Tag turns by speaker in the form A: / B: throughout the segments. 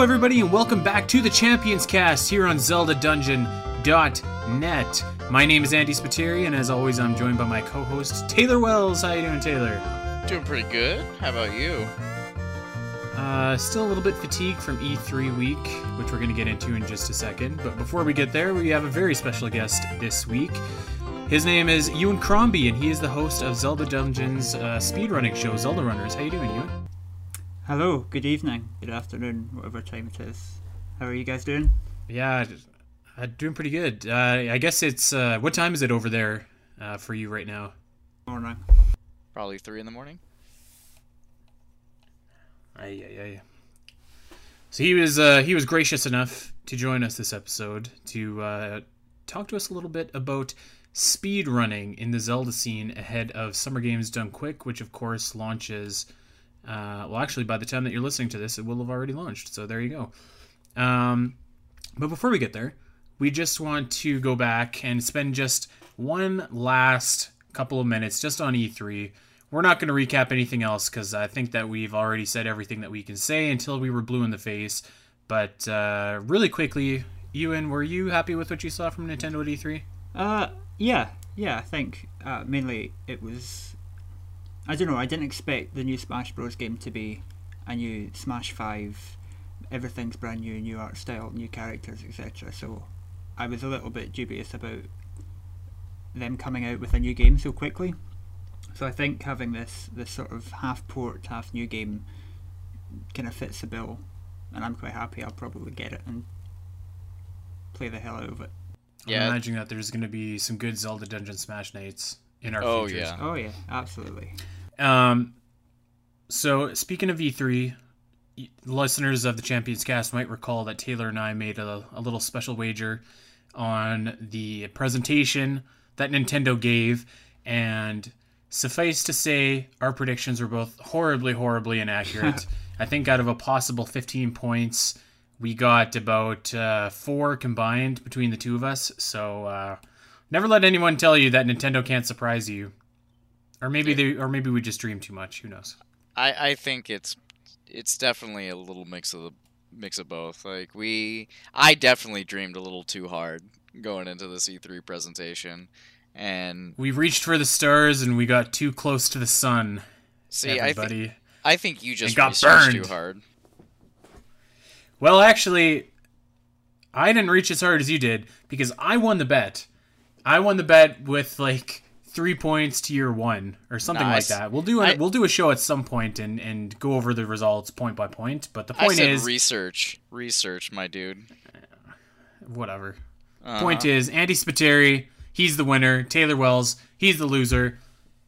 A: Hello, everybody, and welcome back to the Champions Cast here on ZeldaDungeon.net. My name is Andy Spiteri, and as always, I'm joined by my co-host Taylor Wells. How you doing, Taylor?
B: Doing pretty good. How about you?
A: Uh, still a little bit fatigued from E3 week, which we're going to get into in just a second. But before we get there, we have a very special guest this week. His name is Euan Crombie, and he is the host of Zelda Dungeon's uh, speedrunning show, Zelda Runners. How you doing, Euan?
C: Hello, good evening, good afternoon, whatever time it is. How are you guys doing?
A: Yeah, I'm doing pretty good. Uh, I guess it's uh, what time is it over there uh, for you right now?
C: Morning.
B: Probably three in the morning.
A: Aye, aye, aye. So he was uh, he was gracious enough to join us this episode to uh, talk to us a little bit about speed running in the Zelda scene ahead of Summer Games Done Quick, which of course launches uh, well, actually, by the time that you're listening to this, it will have already launched. So there you go. Um, but before we get there, we just want to go back and spend just one last couple of minutes just on E3. We're not going to recap anything else because I think that we've already said everything that we can say until we were blue in the face. But uh, really quickly, Euan, were you happy with what you saw from Nintendo at E3?
C: Uh, yeah, yeah. I think uh, mainly it was I don't know. I didn't expect the new Smash Bros. game to be a new Smash Five. Everything's brand new, new art style, new characters, etc. So I was a little bit dubious about them coming out with a new game so quickly. So I think having this this sort of half port, half new game kind of fits the bill, and I'm quite happy. I'll probably get it and play the hell out of it.
A: Yeah. I'm imagining that there's going to be some good Zelda Dungeon Smash nights in our
B: oh,
A: futures.
B: yeah.
C: Oh yeah, absolutely.
A: Um, so speaking of E3, listeners of the Champions Cast might recall that Taylor and I made a, a little special wager on the presentation that Nintendo gave, and suffice to say, our predictions were both horribly, horribly inaccurate. I think out of a possible 15 points, we got about uh, four combined between the two of us. So uh, never let anyone tell you that Nintendo can't surprise you. Or maybe they, or maybe we just dream too much. Who knows?
B: I, I think it's it's definitely a little mix of the mix of both. Like we, I definitely dreamed a little too hard going into the E3 presentation, and
A: we reached for the stars and we got too close to the sun.
B: See,
A: everybody.
B: I, th- I think you just
A: got
B: burned. too hard.
A: Well, actually, I didn't reach as hard as you did because I won the bet. I won the bet with like three points to your one or something
B: Nice.
A: like that. We'll do a,
B: I-
A: we'll do a show at some point and and go over the results point by point. But the
B: I
A: point
B: said
A: is,
B: research, research, my dude.
A: whatever.
B: Uh-huh.
A: Point is, Andy Spiteri, he's the winner. Taylor Wells, he's the loser.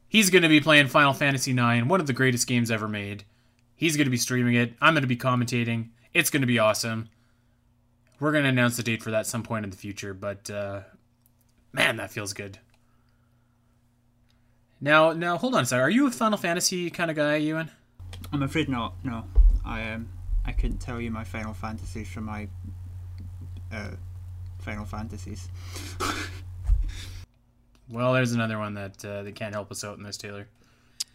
A: He's going to be playing Final Fantasy IX, one of the greatest games ever made. He's going to be streaming it. I'm going to be commentating. It's going to be awesome. We're going to announce the date for that some point in the future, but uh, man, that feels good. Now, now, hold on a second. Are you a Final Fantasy kind of guy, Euan?
C: I'm afraid not. No, I um, I couldn't tell you my Final Fantasies from my uh, Final Fantasies.
A: Well, there's another one that uh, that can't help us out in this, Taylor.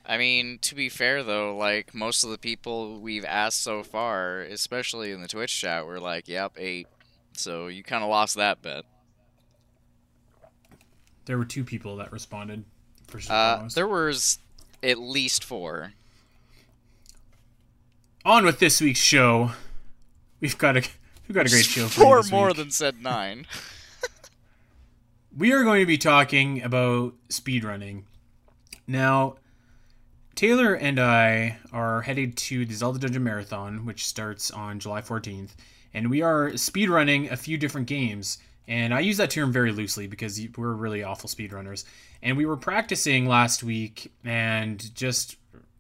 B: I mean, to be fair though, like most of the people we've asked so far, especially in the Twitch chat, were like, "Yep, eight. So you kind of lost that bet.
A: There were two people that responded.
B: Uh, there was at least four.
A: on with this week's show. We've got a we've got a great show for you
B: Four more
A: week.
B: than said nine.
A: We are going to be talking about speedrunning. Now, Taylor and I are headed to the Zelda Dungeon Marathon, which starts on July 14th, and we are speedrunning a few different games. And I use that term very loosely because we're really awful speedrunners. And we were practicing last week, and just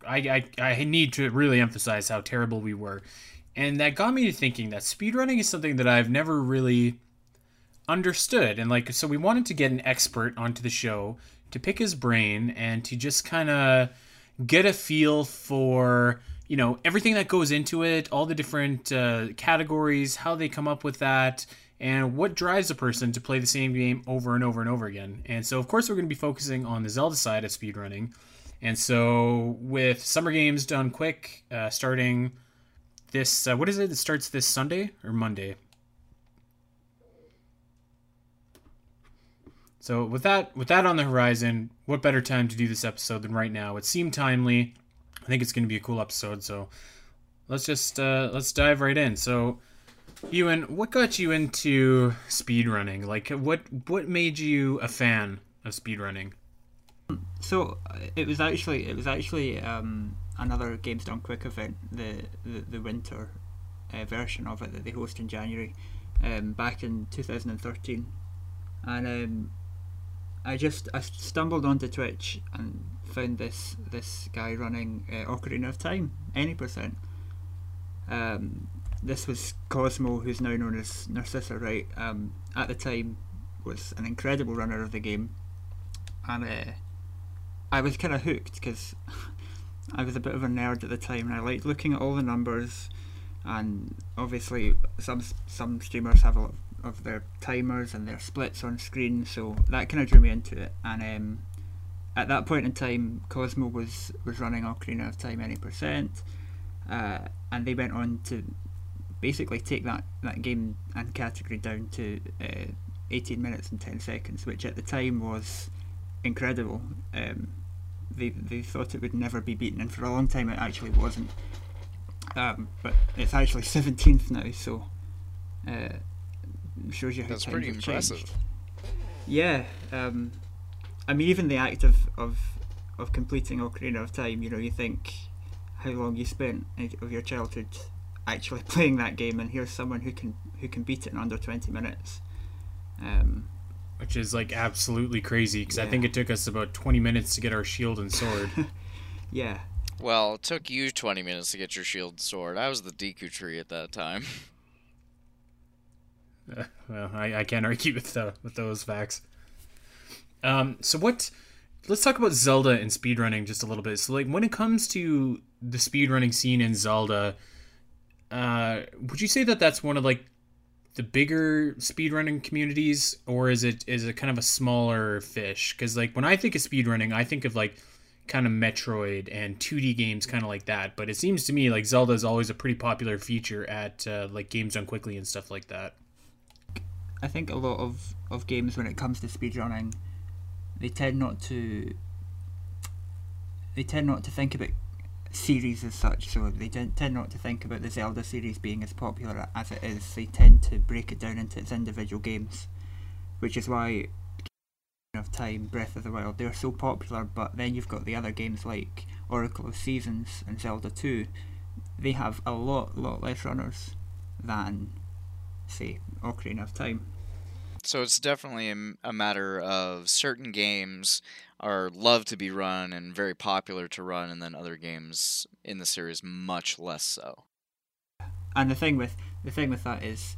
A: I, I, I need to really emphasize how terrible we were. And that got me to thinking that speedrunning is something that I've never really understood and like so we wanted to get an expert onto the show to pick his brain and to just kind of get a feel for you know everything that goes into it all the different uh, categories how they come up with that and what drives a person to play the same game over and over and over again and so of course we're going to be focusing on the zelda side of speedrunning and so with summer games done quick uh, starting this. Uh, what is it? It starts this Sunday or Monday. So with that with that on the horizon, what better time to do this episode than right now? It seemed timely. I think it's going to be a cool episode. So let's just uh, let's dive right in. So Euan, what got you into speedrunning? Like what what made you a fan of speedrunning?
C: So uh, it was actually it was actually um, another Games Done Quick event, the the, the winter uh, version of it that they host in January, um, back in 2013, and um, I just I stumbled onto Twitch and found this this guy running uh, Ocarina of Time any percent. Um, this was Cosmo, who's now known as Narcissa, right? Um, at the time, was an incredible runner of the game, and uh, I was kind of hooked because I was a bit of a nerd at the time, and I liked looking at all the numbers. And obviously, some some streamers have a lot of of their timers and their splits on screen, so that kind of drew me into it. And um, at that point in time, Cosmo was was running Ocarina of Time any percent, uh, and they went on to basically take that, that game and category down to uh, 18 minutes and 10 seconds, which at the time was incredible. Um, they they thought it would never be beaten, and for a long time it actually wasn't. Um, but it's actually 17th now, so. Uh, shows you how
B: That's
C: times
B: pretty
C: have
B: impressive.
C: changed. Yeah, um, I mean, even the act of, of of completing Ocarina of Time, you know, you think how long you spent of your childhood actually playing that game, and here's someone who can who can beat it in under twenty minutes. Um,
A: Which is like absolutely crazy because I think it took us about 20 minutes to get our shield and sword.
C: yeah,
B: Well, it took you 20 minutes to get your shield and sword. I was the Deku tree at that time.
A: Uh, well, I, I can't argue with the, with those facts. Um, so what? Let's talk about Zelda and speedrunning just a little bit. So like when it comes to the speedrunning scene in Zelda, uh, would you say that that's one of like the bigger speedrunning communities, or is it is it kind of a smaller fish? Because like when I think of speedrunning, I think of like kind of Metroid and 2D games, kind of like that. But it seems to me like Zelda is always a pretty popular feature at uh, like games done quickly and stuff like that.
C: I think a lot of, of games when it comes to speedrunning, they tend not to they tend not to think about series as such. So they tend not to think about the Zelda series being as popular as it is. They tend to break it down into its individual games, which is why of Time, Breath of the Wild, they're so popular. But then you've got the other games like Oracle of Seasons and Zelda Two. They have a lot lot less runners than say Ocarina of Time.
B: So it's definitely a, matter of certain games are loved to be run and very popular to run, and then other games in the series much less so.
C: And the thing with the thing with that is,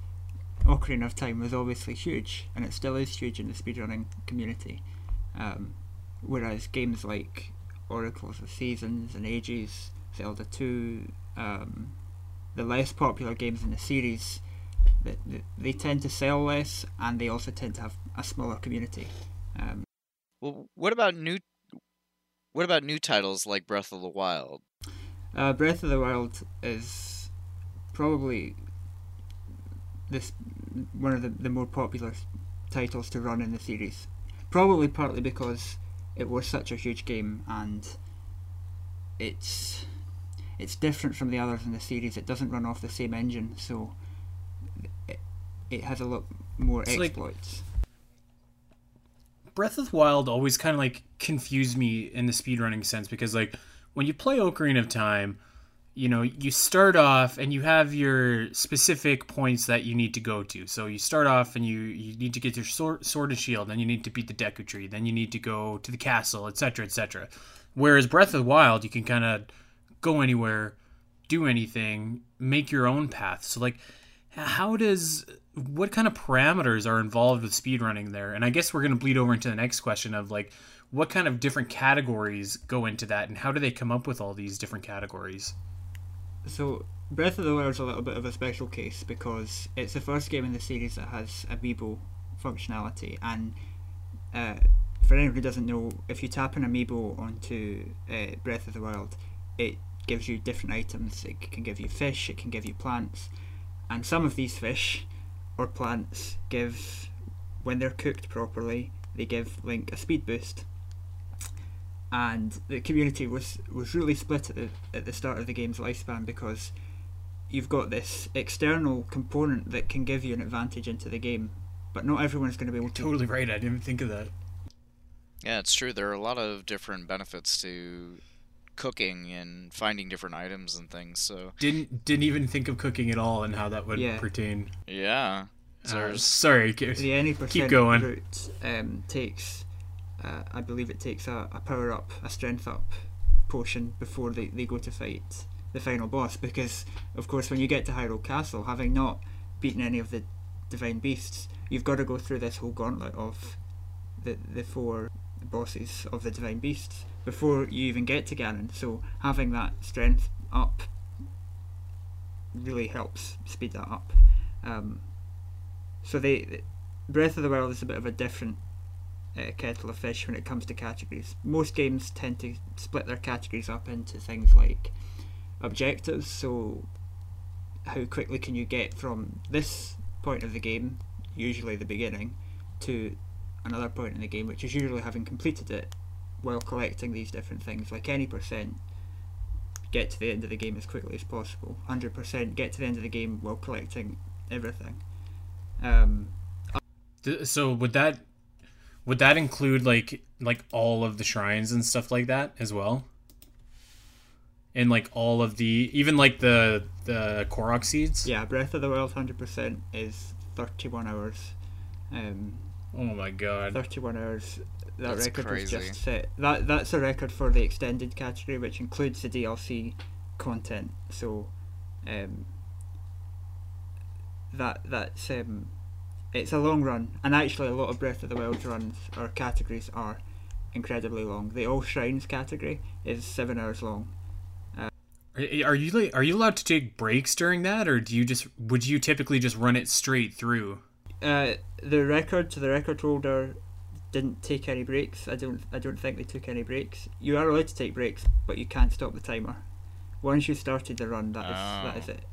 C: Ocarina of Time was obviously huge, and it still is huge in the speedrunning community. Um, whereas games like Oracles of Seasons and Ages, Zelda Two, um, the less popular games in the series, they, tend to sell less, and they also tend to have a smaller community. Um,
B: Well, what about new? What about new titles like Breath of the Wild?
C: Uh, Breath of the Wild is probably this one of the, the more popular titles to run in the series. Probably partly because it was such a huge game and it's it's different from the others in the series. It doesn't run off the same engine, so it, has a lot more
A: It's like-
C: exploits.
A: Breath of the Wild always kind of like confused me in the speedrunning sense because like when you play Ocarina of Time, you know, you start off and you have your specific points that you need to go to. So you start off and you you need to get your sword, sword and shield, then you need to beat the Deku Tree, then you need to go to the castle, etc., etc. Whereas Breath of the Wild, you can kind of go anywhere, do anything, make your own path. So like how does what kind of parameters are involved with speedrunning there? And I guess we're going to bleed over into the next question of like what kind of different categories go into that and how do they come up with all these different categories?
C: So Breath of the Wild is a little bit of a special case because it's the first game in the series that has amiibo functionality, and uh, for anyone who doesn't know, if you tap an amiibo onto uh, Breath of the Wild, it gives you different items. It can give you fish, it can give you plants, and some of these fish or plants give, when they're cooked properly, they give Link a speed boost. And the community was was really split at the at the start of the game's lifespan because you've got this external component that can give you an advantage into the game, but not everyone's going to be able to.
A: Totally right. I didn't think of that.
B: Yeah, it's true. There are a lot of different benefits to cooking and finding different items and things. So
A: Didn't didn't even think of cooking at all and how that would
C: Yeah.
A: pertain.
B: yeah,
A: Uh,
B: there's
A: sorry.
C: The any percent
A: going.
C: route um, takes, uh, I believe it takes a, a power up, a strength up potion before they, they go to fight the final boss. Because, of course, when you get to Hyrule Castle, having not beaten any of the divine beasts, you've got to go through this whole gauntlet of the, the four bosses of the divine beasts before you even get to Ganon. So, having that strength up really helps speed that up. Um, so they, Breath of the Wild is a bit of a different uh, kettle of fish when it comes to categories. Most games tend to split their categories up into things like objectives. So how quickly can you get from this point of the game, usually the beginning, to another point in the game, which is usually having completed it while collecting these different things. Like any percent, get to the end of the game as quickly as possible. Hundred percent, get to the end of the game while collecting everything. Um,
A: So would that would that include like like all of the shrines and stuff like that as well? And like all of the even like the the Korok seeds?
C: yeah, Breath of the Wild hundred percent is thirty-one hours. Um,
A: Oh my god.
C: thirty-one hours. That
B: That's
C: record was just set. That that's a record for the extended category, which includes the DLC content. So, um, that that's um, it's a long run, and actually a lot of Breath of the Wild runs or categories are incredibly long. The All Shrines category is seven hours long.
A: Are are you like are you allowed to take breaks during that or do you just would you typically just run it straight through?
C: Uh, the record to the record holder didn't take any breaks. I don't. I don't think they took any breaks. You are allowed to take breaks, but you can't stop the timer. Once you started the run, that is that is
B: Oh.
C: it.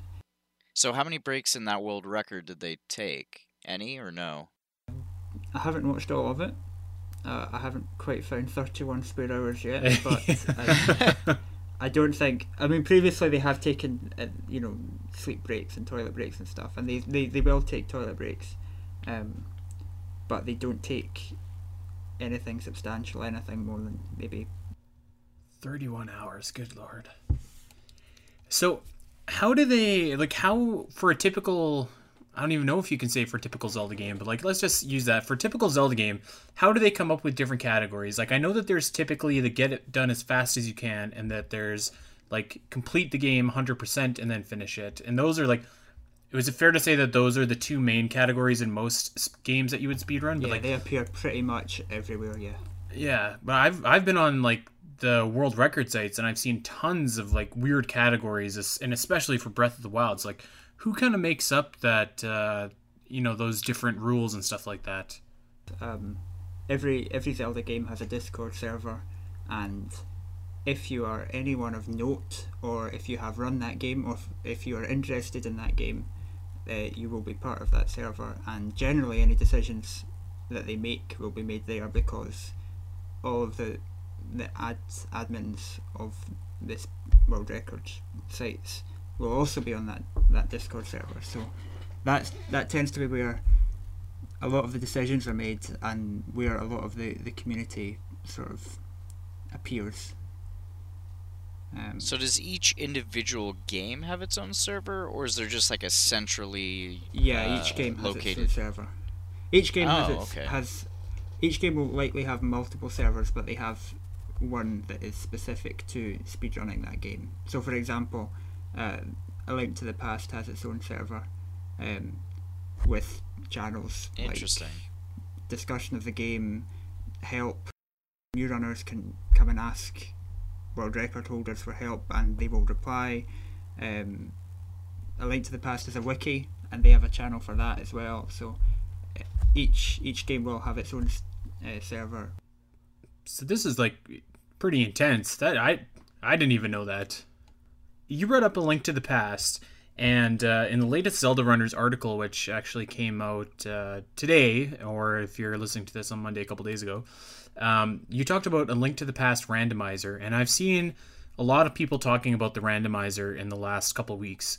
B: so how many breaks in that world record did they take? Any or no?
C: I haven't watched all of it. Uh, I haven't quite found 31 spare hours yet, but I, I don't think. I mean, previously they have taken, uh, you know, sleep breaks and toilet breaks and stuff, and they they, they will take toilet breaks, um, but they don't take anything substantial, anything more than maybe
A: 31 hours, good lord. So, how do they like how for a typical I don't even know if you can say for typical Zelda game, but like let's just use that. For typical Zelda game, how do they come up with different categories? Like I know that there's typically the get it done as fast as you can and that there's like complete the game 100% and then finish it. And those are like was it fair to say that those are the two main categories in most games that you would speedrun? But
C: yeah,
A: like
C: they appear pretty much everywhere. Yeah.
A: yeah, but I've I've been on like the world record sites and I've seen tons of like weird categories, and especially for Breath of the Wild. It's like who kind of makes up that uh, you know those different rules and stuff like that.
C: um, every every Zelda game has a Discord server, and if you are anyone of note, or if you have run that game, or if you are interested in that game, uh, you will be part of that server. And generally, any decisions that they make will be made there because all of the the ad admins of this world records sites will also be on that that Discord server. So that's that tends to be where a lot of the decisions are made and where a lot of the, the community sort of appears. Um,
B: So does each individual game have its own server, or is there just like a centrally
C: yeah, each
B: uh,
C: game has
B: located?
C: its own server. Each game has,
B: Oh,
C: its,
B: okay.
C: has each game will likely have multiple servers, but they have one that is specific to speedrunning that game. So, for example, uh, A Link to the Past has its own server um, with channels like discussion of the game, help. New runners can come and ask world record holders for help, and they will reply. Um, a link to the past is a wiki, and they have a channel for that as well. So uh, each each game will have its own uh, server.
A: So this is like pretty intense. That I I didn't even know that. you brought up a link to the past, and uh, in the latest Zelda Runners article, which actually came out uh, today, or if you're listening to this on Monday, a couple days ago, um, you talked about a link to the past randomizer, and I've seen a lot of people talking about the randomizer in the last couple weeks.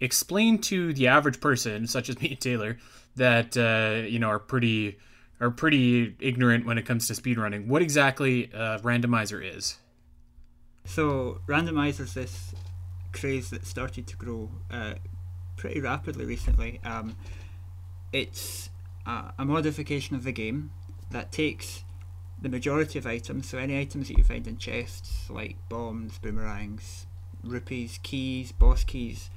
A: Explain to the average person, such as me and Taylor, that uh, you know are pretty are pretty ignorant when it comes to speedrunning. What exactly a randomizer is?
C: So randomizer is this craze that started to grow uh, pretty rapidly recently. Um, it's a, a modification of the game that takes the majority of items, so any items that you find in chests, like bombs, boomerangs, rupees, keys, boss keys,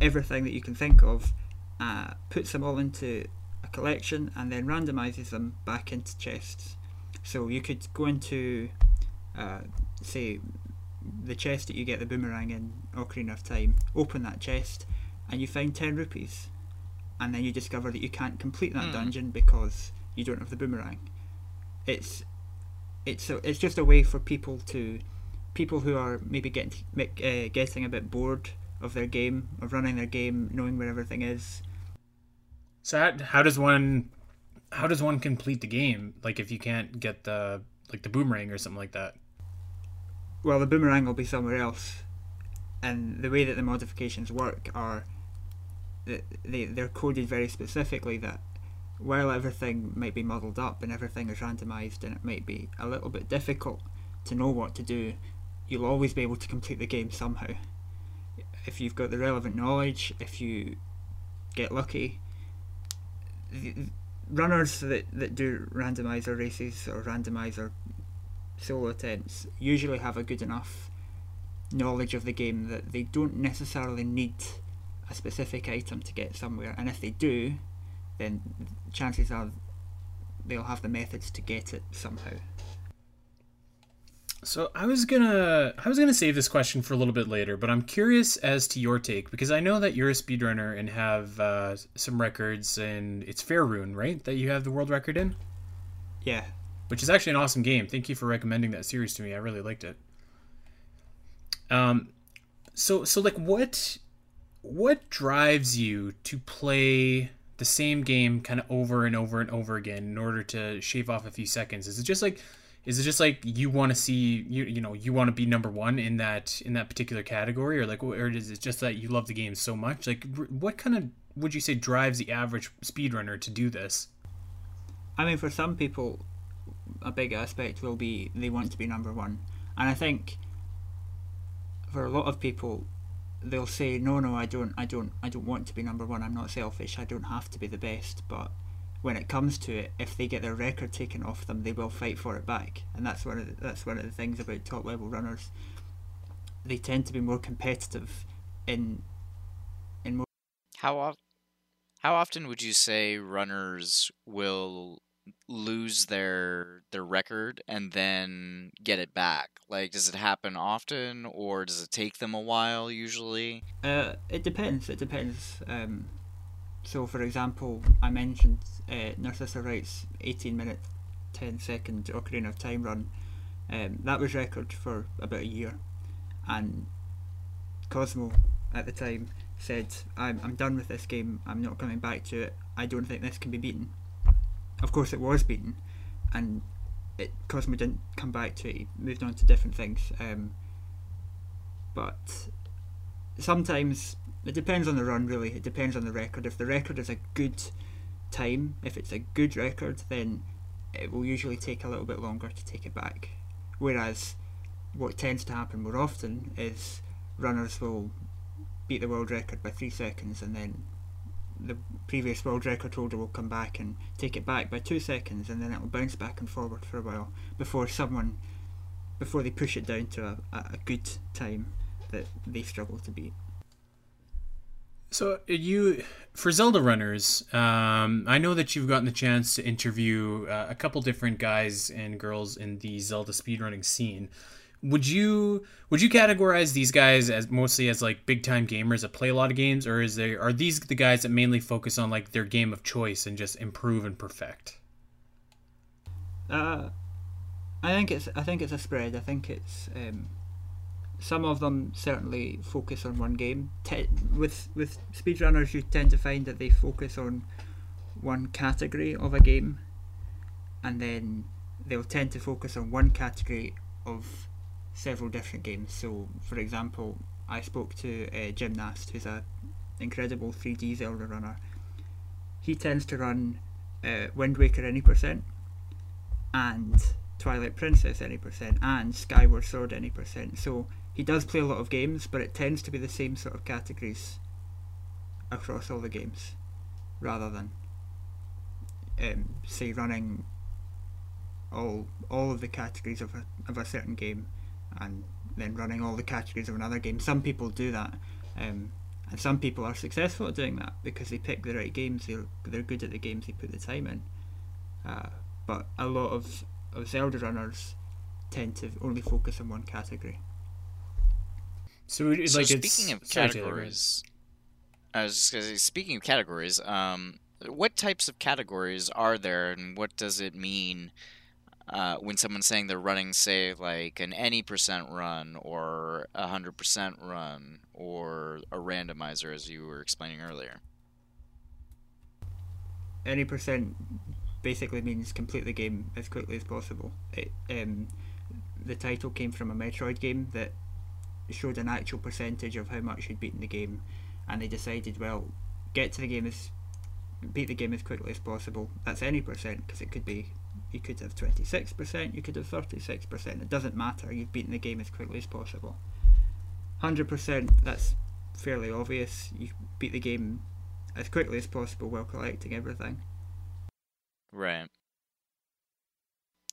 C: everything that you can think of, uh, puts them all into a collection and then randomizes them back into chests. So you could go into, uh, say, the chest that you get the boomerang in Ocarina of Time, open that chest, and you find 10 rupees. And then you discover that you can't complete that
B: Hmm.
C: dungeon because you don't have the boomerang. It's it's a, it's just a way for people to people who are maybe getting uh, getting a bit bored of their game, of running their game, knowing where everything is.
A: So how, how does one how does one complete the game? Like if you can't get the like the boomerang or something like that.
C: Well, the boomerang will be somewhere else, and the way that the modifications work are that they they're coded very specifically that while everything might be muddled up and everything is randomized and it might be a little bit difficult to know what to do, you'll always be able to complete the game somehow. If you've got the relevant knowledge, if you get lucky, the- runners that, that do randomizer races or randomizer solo attempts usually have a good enough knowledge of the game that they don't necessarily need a specific item to get somewhere, and if they do, then chances are they'll have the methods to get it somehow.
A: So I was gonna I was gonna save this question for a little bit later, but I'm curious as to your take because I know that you're a speedrunner and have uh, some records, and it's Fairune, right? That you have the world record in,
C: Yeah,
A: which is actually an awesome game. Thank you for recommending that series to me. I really liked it. Um, so so like what what drives you to play the same game kind of over and over and over again in order to shave off a few seconds? Is it just like is it just like you want to see you you know you want to be number one in that in that particular category? Or like or is it just that you love the game so much? Like what kind of would you say drives the average speedrunner to do this?
C: I mean, for some people, a big aspect will be they want to be number one, and I think for a lot of people, they'll say, "No, no, I don't, I don't, I don't want to be number one. I'm not selfish. I don't have to be the best." But when it comes to it, if they get their record taken off them, they will fight for it back, and that's one of the, that's one of the things about top level runners. They tend to be more competitive in in more
B: How how often would you say runners will lose their their record and then get it back? Like does it happen often or does it take them a while usually?
C: Uh, it depends. It depends. Um, so, for example, I mentioned uh, Narcissa Wright's 18 minute 10 second Ocarina of Time run. Um, that was record for about a year, and Cosmo at the time said, I'm, "I'm done with this game. I'm not coming back to it. I don't think this can be beaten." Of course, it was beaten, and it Cosmo didn't come back to it. He moved on to different things. Um, but sometimes it depends on the run really it depends on the record if the record is a good time if it's a good record then it will usually take a little bit longer to take it back whereas what tends to happen more often is runners will beat the world record by three seconds and then the previous world record holder will come back and take it back by two seconds and then it will bounce back and forward for a while before someone before they push it down to a, a good time that they struggle to beat
A: So you, for Zelda runners, um, I know that you've gotten the chance to interview uh, a couple different guys and girls in the Zelda speedrunning scene. Would you would you categorize these guys as mostly as like big time gamers that play a lot of games, or is there are these the guys that mainly focus on like their game of choice and just improve and perfect?
C: Uh, I think it's I think it's a spread. I think it's um, some of them certainly focus on one game. With with speedrunners, you tend to find that they focus on one category of a game, and then they'll tend to focus on one category of several different games. So, for example, I spoke to a Gymnast, who's a incredible 3D Zelda runner. He tends to run uh, Wind Waker any percent, and Twilight Princess any percent, and Skyward Sword any percent. So he does play a lot of games, but it tends to be the same sort of categories across all the games, rather than um, say running all all of the categories of a, of a certain game and then running all the categories of another game. Some people do that, um, and some people are successful at doing that because they pick the right games. They're they're good at the games they put the time in. Uh, but a lot of, of Zelda runners tend to only focus on one category.
A: So, it-
B: So speaking of
A: sorry, Taylor, go ahead.
B: categories, I was just gonna say, speaking of categories, um, what types of categories are there, and what does it mean uh, when someone's saying they're running, say, like an any percent run or a hundred percent run or a randomizer, as you were explaining earlier?
C: Any percent basically means complete the game as quickly as possible. It, um, the title came from a Metroid game that showed an actual percentage of how much you'd beaten the game, and they decided, well, get to the game as beat the game as quickly as possible. That's any percent because it could be you could have twenty six percent, you could have thirty six percent. It doesn't matter. You've beaten the game as quickly as possible. Hundred percent. That's fairly obvious. You beat the game as quickly as possible while collecting everything.
B: Right.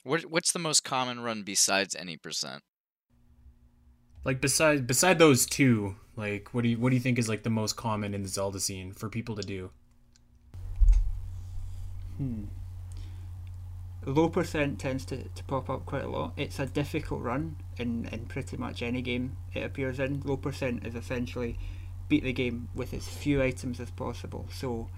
B: What What's the most common run besides any percent?
A: Like beside beside those two, like what do you what do you think is like the most common in the Zelda scene for people to do?
C: Hmm. Low percent tends to, to pop up quite a lot. It's a difficult run in, in pretty much any game it appears in. Low percent is essentially beat the game with as few items as possible. So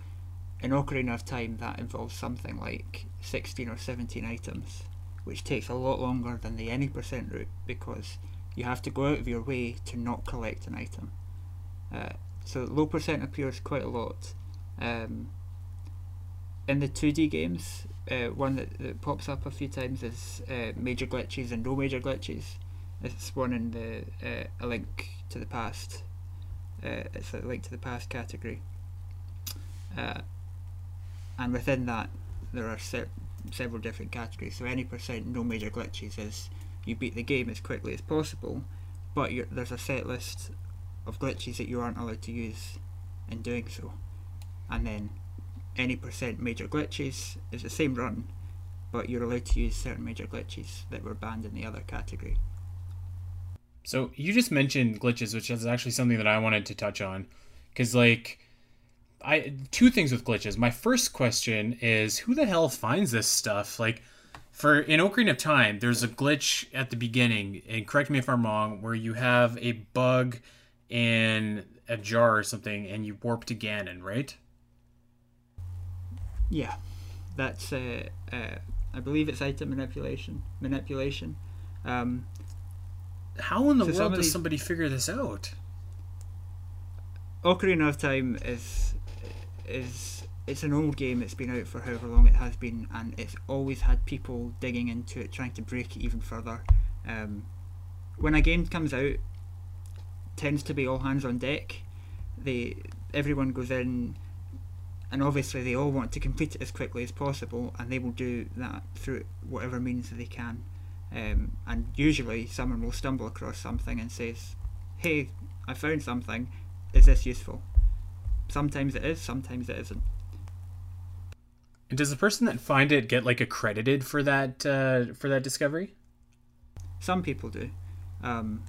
C: in Ocarina of Time that involves something like 16 or 17 items, which takes a lot longer than the any percent route because you have to go out of your way to not collect an item. Uh, so low percent appears quite a lot. Um, in the 2D games, uh, one that, that pops up a few times is uh, major glitches and no major glitches. It's one in the uh, a link to the past. Uh, it's a link to the past category. Uh, and within that, there are se- several different categories. So any percent no major glitches is you beat the game as quickly as possible, but there's a set list of glitches that you aren't allowed to use in doing so. And then any percent major glitches is the same run, but you're allowed to use certain major glitches that were banned in the other category.
A: So you just mentioned glitches, which is actually something that I wanted to touch on, because like, I two things with glitches. My first question is, who the hell finds this stuff? Like, for in Ocarina of Time, there's a glitch at the beginning, and correct me if I'm wrong, where you have a bug in a jar or something, and you warp to Ganon, right?
C: Yeah, that's uh, uh, I believe it's item manipulation. Manipulation. Um,
A: How in the
C: So
A: world
C: somebody-
A: does somebody figure this out?
C: Ocarina of Time is is it's an old game. It's been out for however long it has been, and it's always had people digging into it, trying to break it even further. Um, when a game comes out, tends to be all hands on deck. They everyone goes in, and obviously they all want to complete it as quickly as possible, and they will do that through whatever means that they can. Um, and usually, someone will stumble across something and says, "Hey, I found something. Is this useful?" Sometimes it is, sometimes it isn't.
A: And does the person that find it get like accredited for that uh, for that discovery?
C: Some people do. Um,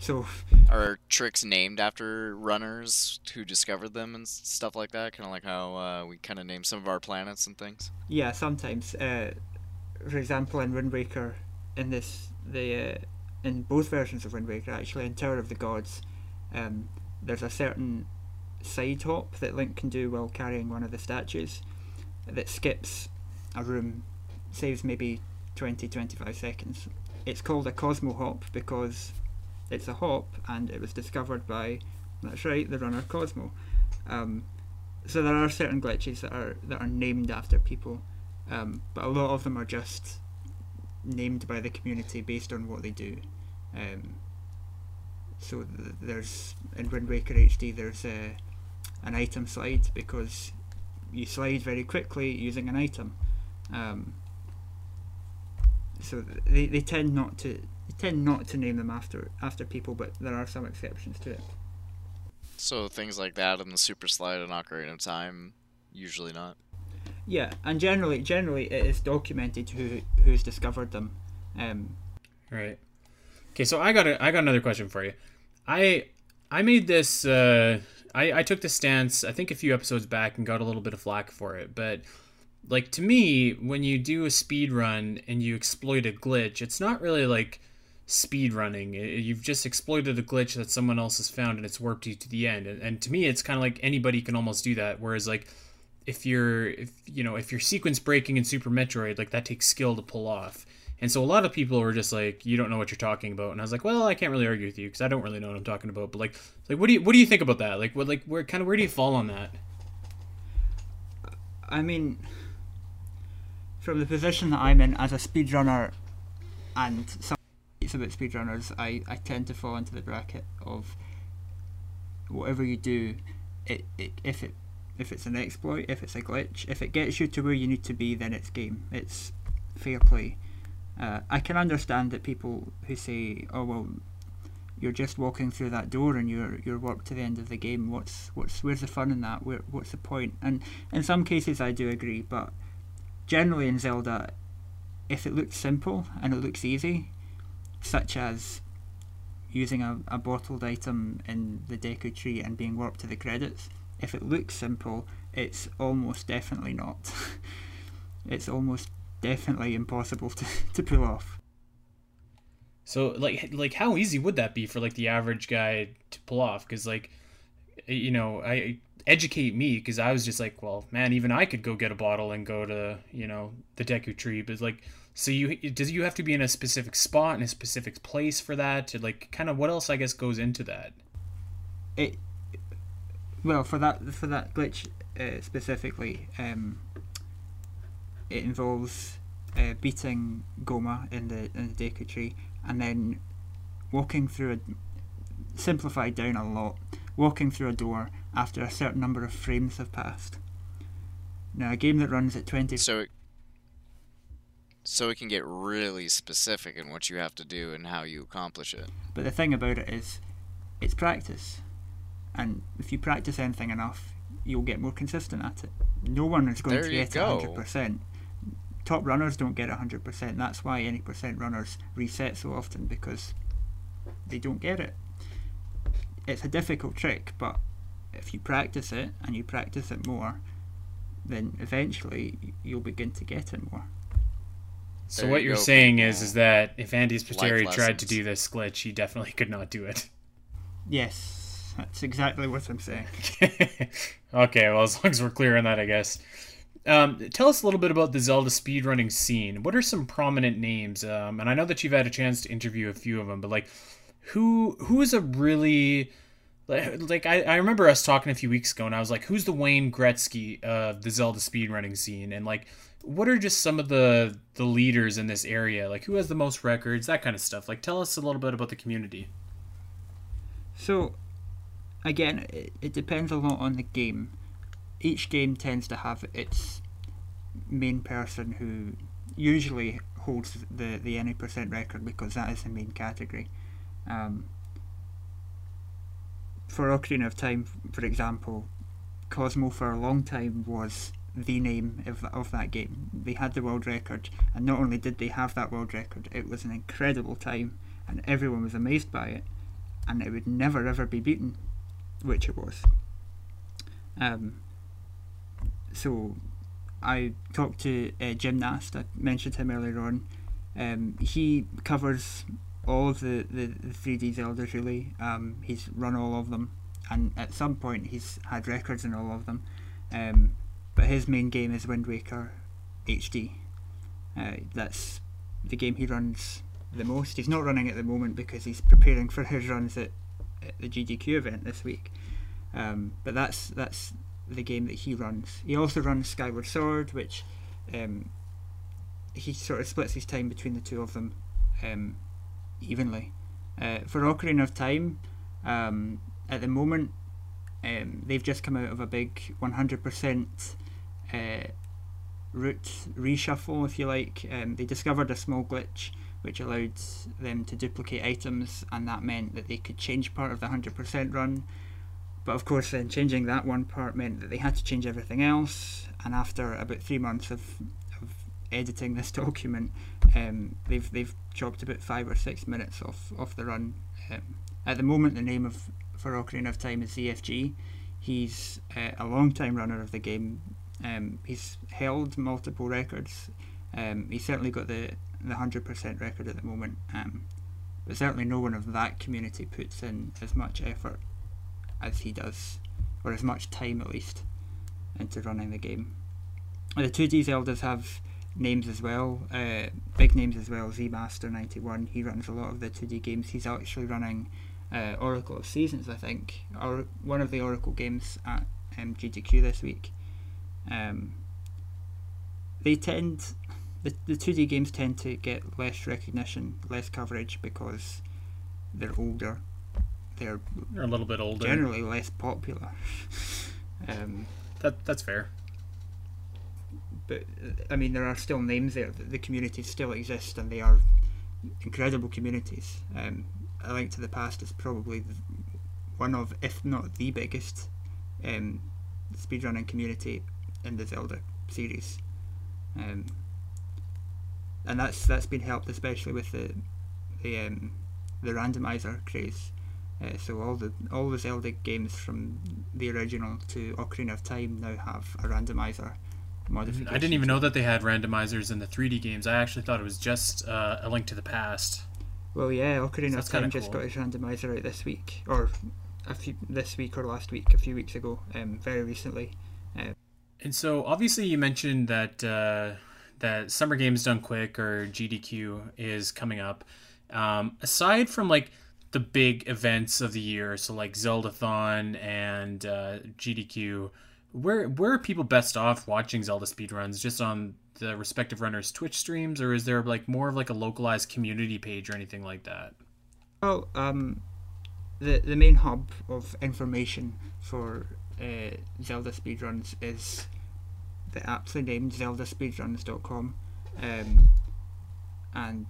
C: so
B: Are tricks named after runners who discovered them and stuff like that? Kind of like how uh, we kind of name some of our planets and things.
C: yeah, sometimes. Uh, for example, in Wind Waker, in this the uh, in both versions of Wind Waker, actually, in Tower of the Gods, um, there's a certain side hop that Link can do while carrying one of the statues that skips a room, saves maybe 20 25 seconds. It's called a Cosmo Hop because it's a hop, and it was discovered by that's right, the runner Cosmo. Um, so there are certain glitches that are that are named after people, um, but a lot of them are just named by the community based on what they do. Um, so th- there's in Wind Waker HD there's a, an item slide because you slide very quickly using an item. Um, so they, they tend not to they tend not to name them after after people, but there are some exceptions to it.
B: So things like that in the Super Slide and Ocarina of Time, usually not.
C: Yeah, and generally, generally it is documented who who's discovered them. Um,
A: Right. Okay, so I got a, I got another question for you. I I made this uh I, I took the stance I think a few episodes back and got a little bit of flack for it, but like to me, when you do a speed run and you exploit a glitch, it's not really like speed running. You've just exploited a glitch that someone else has found and it's warped you to the end. And, and to me, it's kind of like anybody can almost do that. Whereas like if you're if you know if you're sequence breaking in Super Metroid, like that takes skill to pull off. And so a lot of people were just like, "You don't know what you're talking about," and I was like, "Well, I can't really argue with you because I don't really know what I'm talking about." But like, like, what do you what do you think about that? Like, what like where kind of where do you fall on that?
C: I mean, from the position that I'm in as a speedrunner, and some about speedrunners, I I tend to fall into the bracket of whatever you do, it, it if it if it's an exploit, if it's a glitch, if it gets you to where you need to be, then it's game. It's fair play. Uh, I can understand that people who say, "Oh well, you're just walking through that door and you're you're warped to the end of the game. What's what's where's the fun in that? Where what's the point?" And in some cases, I do agree, but generally in Zelda, if it looks simple and it looks easy, such as using a, a bottled item in the Deku Tree and being warped to the credits, if it looks simple, it's almost definitely not. it's almost definitely impossible to, to pull off.
A: So like like how easy would that be for like the average guy to pull off? Because like you know I educate me because I was just like, well, man, even I could go get a bottle and go to you know the Deku Tree, but like. So you does you have to be in a specific spot in a specific place for that? To like kind of what else I guess goes into that?
C: It well for that for that glitch uh, specifically, um, it involves uh, beating Gohma in the in the Deku Tree and then walking through a simplified down a lot, walking through a door after a certain number of frames have passed. Now, a game that runs at 20.
B: So it, so it can get really specific in what you have to do and how you accomplish it.
C: But the thing about it is, it's practice. And if you practice anything enough, you'll get more consistent at it. No one is going
B: There
C: to get
B: go.
C: 100%. Top runners don't get 100%. That's why any percent runners reset so often because they don't get it. It's a difficult trick, but if you practice it and you practice it more, then eventually you'll begin to get it more.
A: So
B: There
A: what
B: you
A: you're
B: go,
A: saying
B: people.
A: is is that if Andy
B: Life
A: Spiteri tried to do this glitch, he definitely could not do it.
C: Yes, that's exactly what I'm saying.
A: okay, well as long as we're clear on that, I guess. Um, tell us a little bit about the Zelda speedrunning scene. What are some prominent names? Um, and I know that you've had a chance to interview a few of them, but like, who who is a really like, I, I remember us talking a few weeks ago, and I was like, who's the Wayne Gretzky of the Zelda speedrunning scene? And like, what are just some of the the leaders in this area? Like, who has the most records? That kind of stuff. Like, tell us a little bit about the community.
C: So, again, it, it depends a lot on the game. Each game tends to have its main person who usually holds the, the any percent record because that is the main category. Um, for Ocarina of Time, for example, Cosmo for a long time was the name of, of that game. They had the world record, and not only did they have that world record, it was an incredible time, and everyone was amazed by it and it would never ever be beaten, which it was. Um, so I talked to a Gymnast, I mentioned him earlier on. Um, he covers all of the, the, the 3D Zeldas really. Um, he's run all of them, and at some point he's had records in all of them. Um, but his main game is Wind Waker HD. Uh, that's the game he runs the most. He's not running at the moment because he's preparing for his runs at, at the GDQ event this week. Um, but that's that's the game that he runs. He also runs Skyward Sword, which um, he sort of splits his time between the two of them um, evenly. Uh, for Ocarina of Time, um, at the moment, um, they've just come out of a big 100% uh, route reshuffle, if you like. Um, they discovered a small glitch which allowed them to duplicate items, and that meant that they could change part of the 100% run. But of course, then changing that one part meant that they had to change everything else. And after about three months of, of editing this document, um, they've they've chopped about five or six minutes off off the run. Um, at the moment, the name of for Ocarina of Time is ZFG. He's uh, a long time runner of the game. Um, he's held multiple records. Um, he's certainly got the the hundred percent record at the moment. Um, but certainly no one of that community puts in as much effort as he does, or as much time at least, into running the game. The 2D Zeldas have names as well, uh, big names as well. Z Master 91, he runs a lot of the 2D games. He's actually running uh, Oracle of Seasons, I think, or one of the Oracle games at um, GDQ this week. Um, they tend, the, the 2D games tend to get less recognition, less coverage because they're older. They're,
A: they're a little bit older.
C: Generally less popular. um,
A: that that's fair.
C: But I mean, there are still names there. The communities still exist, and they are incredible communities. Um, a Link to the Past is probably one of, if not the biggest, um, speedrunning community in the Zelda series. Um, and that's that's been helped especially with the the um, the randomizer craze. Uh, so all the all the Zelda games from the original to Ocarina of Time now have a randomizer modification.
A: I didn't even know that they had randomizers in the 3D games. I actually thought it was just uh, a Link to the Past.
C: Well, yeah, Ocarina so of Time just cool. got its randomizer out this week, or a few this week or last week, a few weeks ago, um, very recently. Uh,
A: and so, obviously, you mentioned that uh, that Summer Games Done Quick or GDQ is coming up. Um, aside from like the big events of the year, so like Zeldathon and uh, GDQ, where where are people best off watching Zelda speedruns? Just on the respective runners' Twitch streams, or is there like more of like a localized community page or anything like that?
C: Well, um, the the main hub of information for uh, Zelda speedruns is the aptly named ZeldaSpeedruns.com, um, and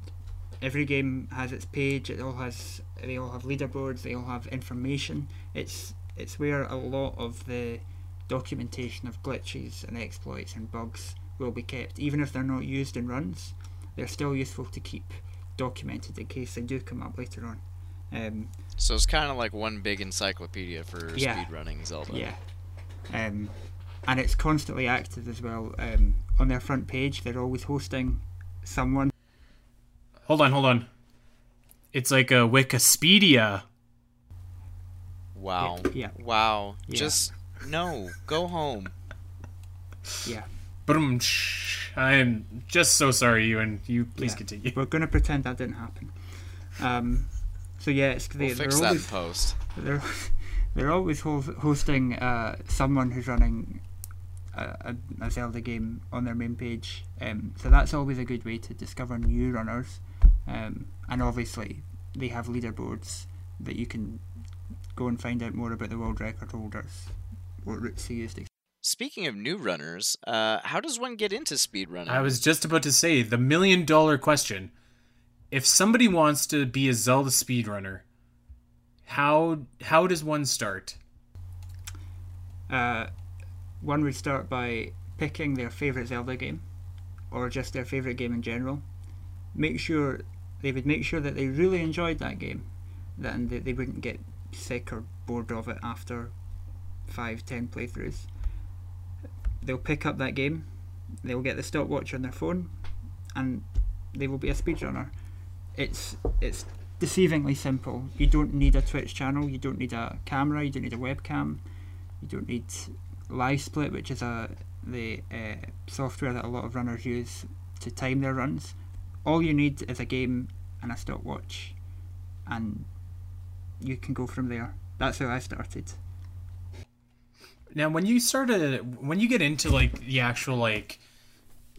C: every game has its page. It all has they all have leaderboards. They all have information. It's it's where a lot of the documentation of glitches and exploits and bugs will be kept, even if they're not used in runs. They're still useful to keep documented in case they do come up later on. Um,
B: so it's kind of like one big encyclopedia for yeah, speedrunning Zelda.
C: Yeah. Um, and it's constantly active as well. Um, on their front page, they're always hosting someone.
A: Hold on, hold on. It's like a Wikipedia.
B: Wow.
C: Yeah. yeah.
B: Wow. Yeah. Just no. Go home.
C: Yeah.
A: But I am just so sorry, Euan you please
C: yeah.
A: continue.
C: We're gonna pretend that didn't happen. Um, so yeah, it's
B: they, we'll fix that always, in post.
C: They're they're always hosting uh, someone who's running a, a, a, Zelda game on their main page. Um, so that's always a good way to discover new runners. Um, and obviously, they have leaderboards that you can go and find out more about the world record holders, what routes they used,
B: Speaking of new runners, uh, how does one get into speedrunning?
A: I was just about to say the million dollar question. If somebody wants to be a Zelda speedrunner, how how does one start?
C: Uh, one would start by picking their favorite Zelda game, or just their favorite game in general. Make sure they would make sure that they really enjoyed that game, then they, they wouldn't get sick or bored of it after five, ten playthroughs they'll pick up that game, they'll get the stopwatch on their phone, and they will be a speedrunner. It's it's deceivingly simple. You don't need a Twitch channel, you don't need a camera, you don't need a webcam, you don't need LiveSplit, which is a the uh, software that a lot of runners use to time their runs. All you need is a game and a stopwatch, and you can go from there. That's how I started.
A: Now, when you started, when you get into like the actual like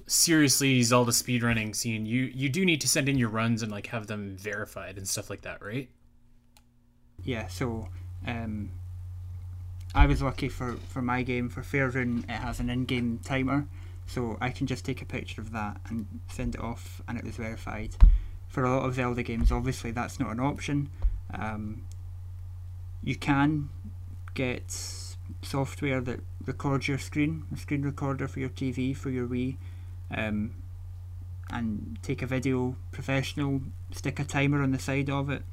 A: seriously Zelda speedrunning scene, you you do need to send in your runs and like have them verified and stuff like that, right?
C: Yeah. So, um, I was lucky for for my game for Fairune. It has an in-game timer, so I can just take a picture of that and send it off, and it was verified. For a lot of Zelda games, obviously that's not an option. Um, you can get software that records your screen, a screen recorder for your TV, for your Wii, um, and take a video professional, stick a timer on the side of it,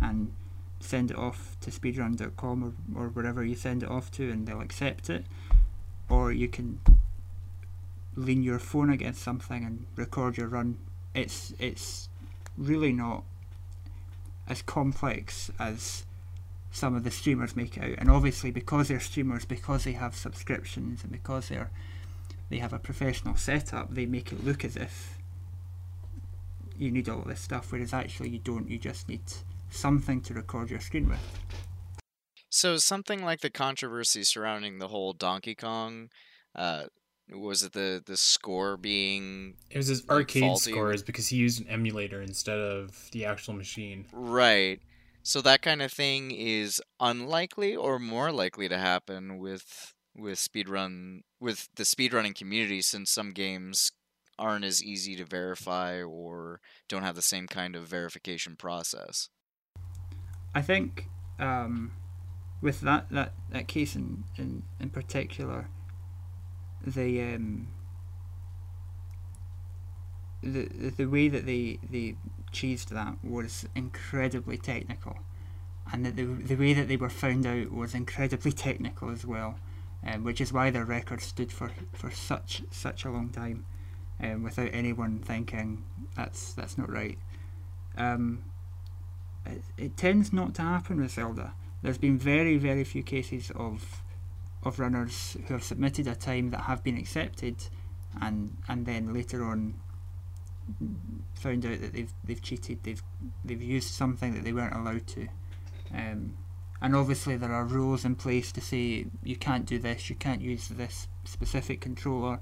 C: and send it off to speedrun.com or, or wherever you send it off to, and they'll accept it. Or you can lean your phone against something and record your run. It's it's really not as complex as some of the streamers make out. And obviously, because they're streamers, because they have subscriptions, and because they're they have a professional setup, they make it look as if you need all this stuff, whereas actually you don't. You just need something to record your screen with.
B: So something like the controversy surrounding the whole Donkey Kong, uh, was it the the score being
A: It was his
B: Like,
A: arcade
B: faulty.
A: scores because he used an emulator instead of the actual machine.
B: right? So that kind of thing is unlikely or more likely to happen with with speedrun with the speedrunning community since some games aren't as easy to verify or don't have the same kind of verification process.
C: I think um, with that, that, that case in, in, in particular, the um, the the- way that they they cheesed that was incredibly technical, and that the the way that they were found out was incredibly technical as well, um, which is why their record stood for, for such such a long time, um, without anyone thinking that's that's not right. Um, it, it tends not to happen with Zelda. There's been very, very few cases of of runners who have submitted a time that have been accepted, and and then later on found out that they've they've cheated. They've they've used something that they weren't allowed to. Um, and obviously there are rules in place to say you can't do this, you can't use this specific controller,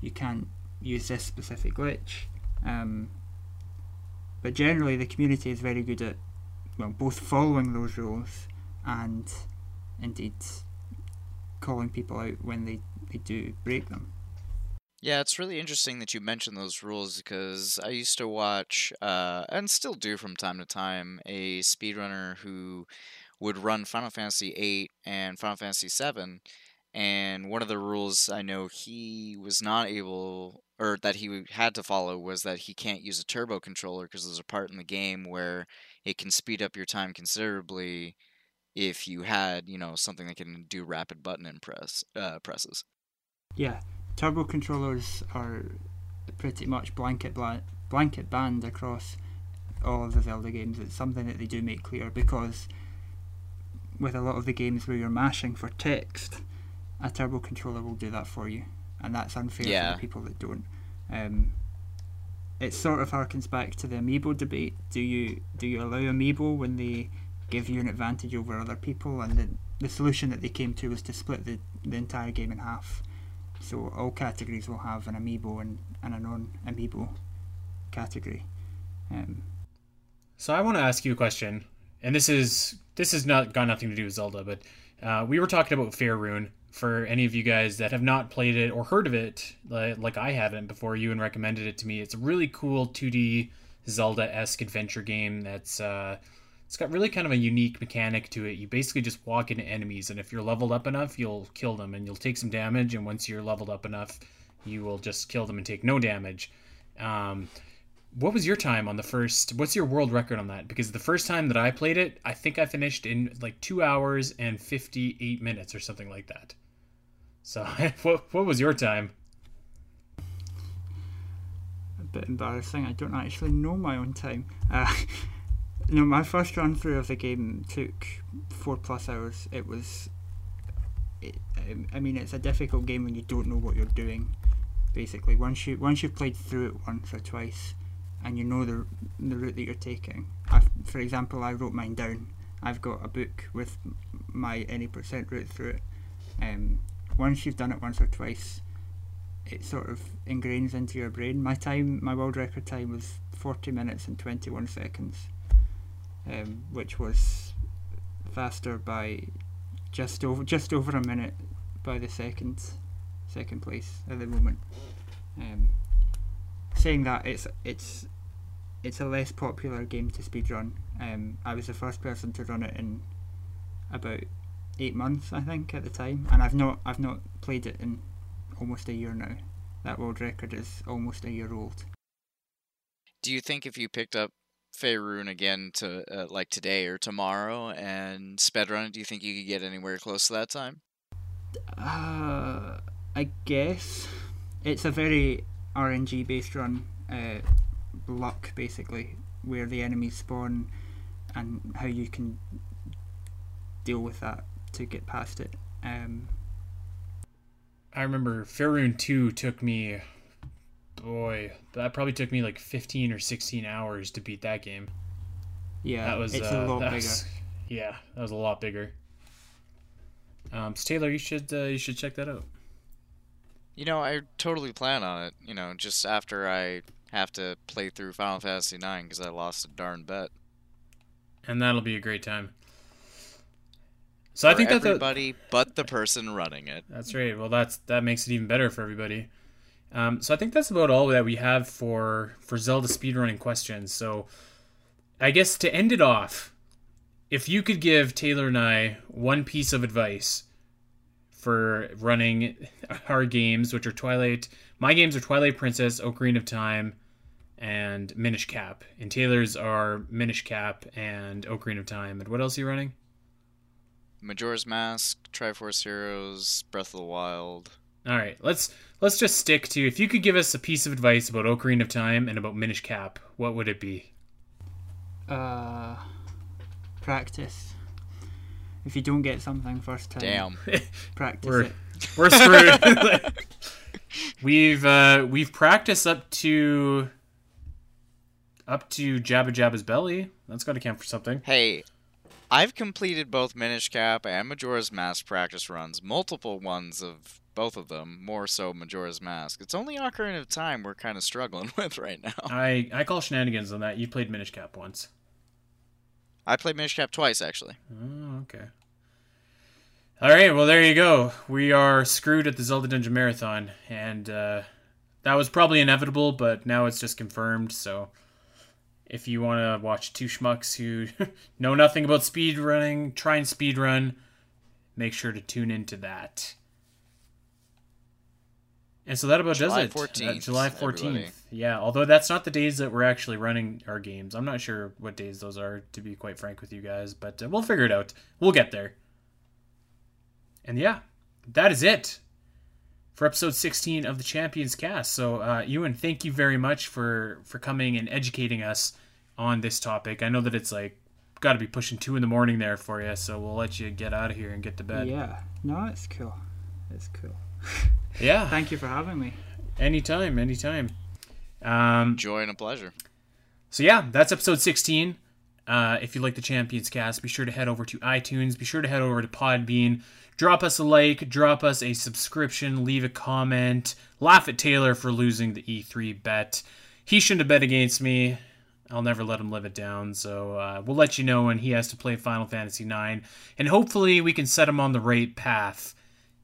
C: you can't use this specific glitch. Um, but generally, the community is very good at well, both following those rules and indeed calling people out when they, they do break them.
B: Yeah, it's really interesting that you mentioned those rules because I used to watch, uh, and still do from time to time, a speedrunner who would run Final Fantasy VIII and Final Fantasy VII. And one of the rules I know he was not able, or that he had to follow, was that he can't use a turbo controller because there's a part in the game where it can speed up your time considerably if you had, you know, something that can do rapid button impress uh, presses.
C: Yeah, turbo controllers are pretty much blanket bla- blanket banned across all of the Zelda games. It's something that they do make clear because with a lot of the games where you're mashing for text, a turbo controller will do that for you, and that's unfair for the people that don't. Um, it sort of harkens back to the amiibo debate. Do you do you allow amiibo when they give you an advantage over other people? And the the solution that they came to was to split the, the entire game in half. So all categories will have an amiibo and, and a non-amiibo category. Um,
A: So I want to ask you a question, and this is this has not got nothing to do with Zelda, but uh, we were talking about Fairune. For any of you guys that have not played it or heard of it, like, like I haven't before Euan recommended it to me, it's a really cool 2D Zelda-esque adventure game that's uh, it's got really kind of a unique mechanic to it. You basically just walk into enemies, and if you're leveled up enough, you'll kill them, and you'll take some damage. And once you're leveled up enough, you will just kill them and take no damage. Um, what was your time on the first what's your world record on that because the first time that i played it i think i finished in like two hours and 58 minutes or something like that so what, what was your time
C: a bit embarrassing. I don't actually know my own time. Uh, no, my first run through of the game took four plus hours. It was, it, um, I mean, it's a difficult game when you don't know what you're doing. Basically, once you once you've played through it once or twice, and you know the the route that you're taking. i for example, I wrote mine down. I've got a book with my any percent route through it. Um, once you've done it once or twice, it sort of ingrains into your brain. My time, my world record time was 40 minutes and 21 seconds, um, which was faster by just over just over a minute by the second second place at the moment. Um, saying that it's it's it's a less popular game to speedrun. Um, I was the first person to run it in about eight months, I think, at the time, and I've not I've not played it in almost a year now. That world record is almost a year old.
B: Do you think if you picked up Fairune again to uh, like today or tomorrow and sped run it, do you think you could get anywhere close to that time?
C: Uh, I guess it's a very RNG based run, uh, luck basically, where the enemies spawn and how you can deal with that to get past it. Um,
A: I remember Fairune 2 took me, boy, that probably took me like 15 or 16 hours to beat that game.
C: Yeah,
A: that was
C: it's
A: uh,
C: a lot bigger.
A: was- yeah, that was a lot bigger. Um, so Taylor, you should uh, you should check that out.
B: You know, I totally plan on it. You know, just after I have to play through Final Fantasy IX because I lost a darn bet.
A: and that'll be a great time. So I
B: For
A: think that the,
B: everybody but the person running it.
A: that's right. Well, that's that makes it even better for everybody. Um, so I think that's about all that we have for for Zelda speedrunning questions. So I guess to end it off, if you could give Taylor and I one piece of advice for running our games, which are Twilight, my games are Twilight Princess, Ocarina of Time, and Minish Cap, and Taylor's are Minish Cap and Ocarina of Time. And what else are you running?
B: Majora's Mask, Triforce Heroes, Breath of the Wild.
A: All right, let's let's just stick to if you could give us a piece of advice about Ocarina of Time and about Minish Cap, what would it be?
C: Uh, practice. If you don't get something first time,
B: Damn.
C: practice
A: We're
C: it.
A: we're screwed. we've uh, we've practiced up to up to Jabu-Jabu's belly. That's got to count for something.
B: Hey, I've completed both Minish Cap and Majora's Mask practice runs, multiple ones of both of them, more so Majora's Mask. It's only Ocarina of Time we're kind of struggling with right now.
A: I I call shenanigans on that. You played Minish Cap once.
B: I played Minish Cap twice, actually.
A: Oh, okay. All right, well there you go. We are screwed at the Zelda Dungeon Marathon, and uh, that was probably inevitable, but now it's just confirmed. So, if you want to watch two schmucks who know nothing about speed running, try and speed run, make sure to tune into that. And so that about
B: July
A: does it.
B: 14th,
A: Uh, July fourteenth.
B: everybody.
A: Yeah, although that's not the days that we're actually running our games. I'm not sure what days those are, to be quite frank with you guys, but uh, we'll figure it out. We'll get there. And yeah, that is it for episode 16 of the Champions Cast. So, uh, Euan, thank you very much for for coming and educating us on this topic. I know that it's like got to be pushing two in the morning there for you, so we'll let you get out of here and get to bed.
C: Yeah, no, it's cool. It's cool.
A: Yeah,
C: Thank you for having me.
A: anytime, anytime. Um,
B: Joy and a pleasure.
A: So yeah, that's episode 16. Uh, if you like the Champions Cast, be sure to head over to iTunes. Be sure to head over to Podbean. Drop us a like, drop us a subscription, leave a comment. Laugh at Taylor for losing the E3 bet. He shouldn't have bet against me. I'll never let him live it down. So uh, we'll let you know when he has to play Final Fantasy IX, and hopefully we can set him on the right path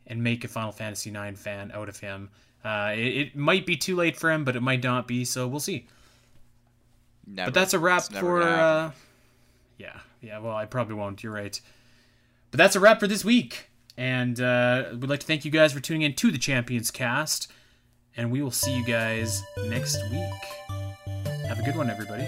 A: and make a Final Fantasy IX fan out of him. Uh, it, it might be too late for him, but it might not be. So we'll see.
B: Never.
A: But that's a wrap
B: It's
A: for. Uh, yeah, yeah. Well, I probably won't. You're right. But that's a wrap for this week, and uh, we'd like to thank you guys for tuning in to the Champions Cast, and we will see you guys next week. Have a good one, everybody.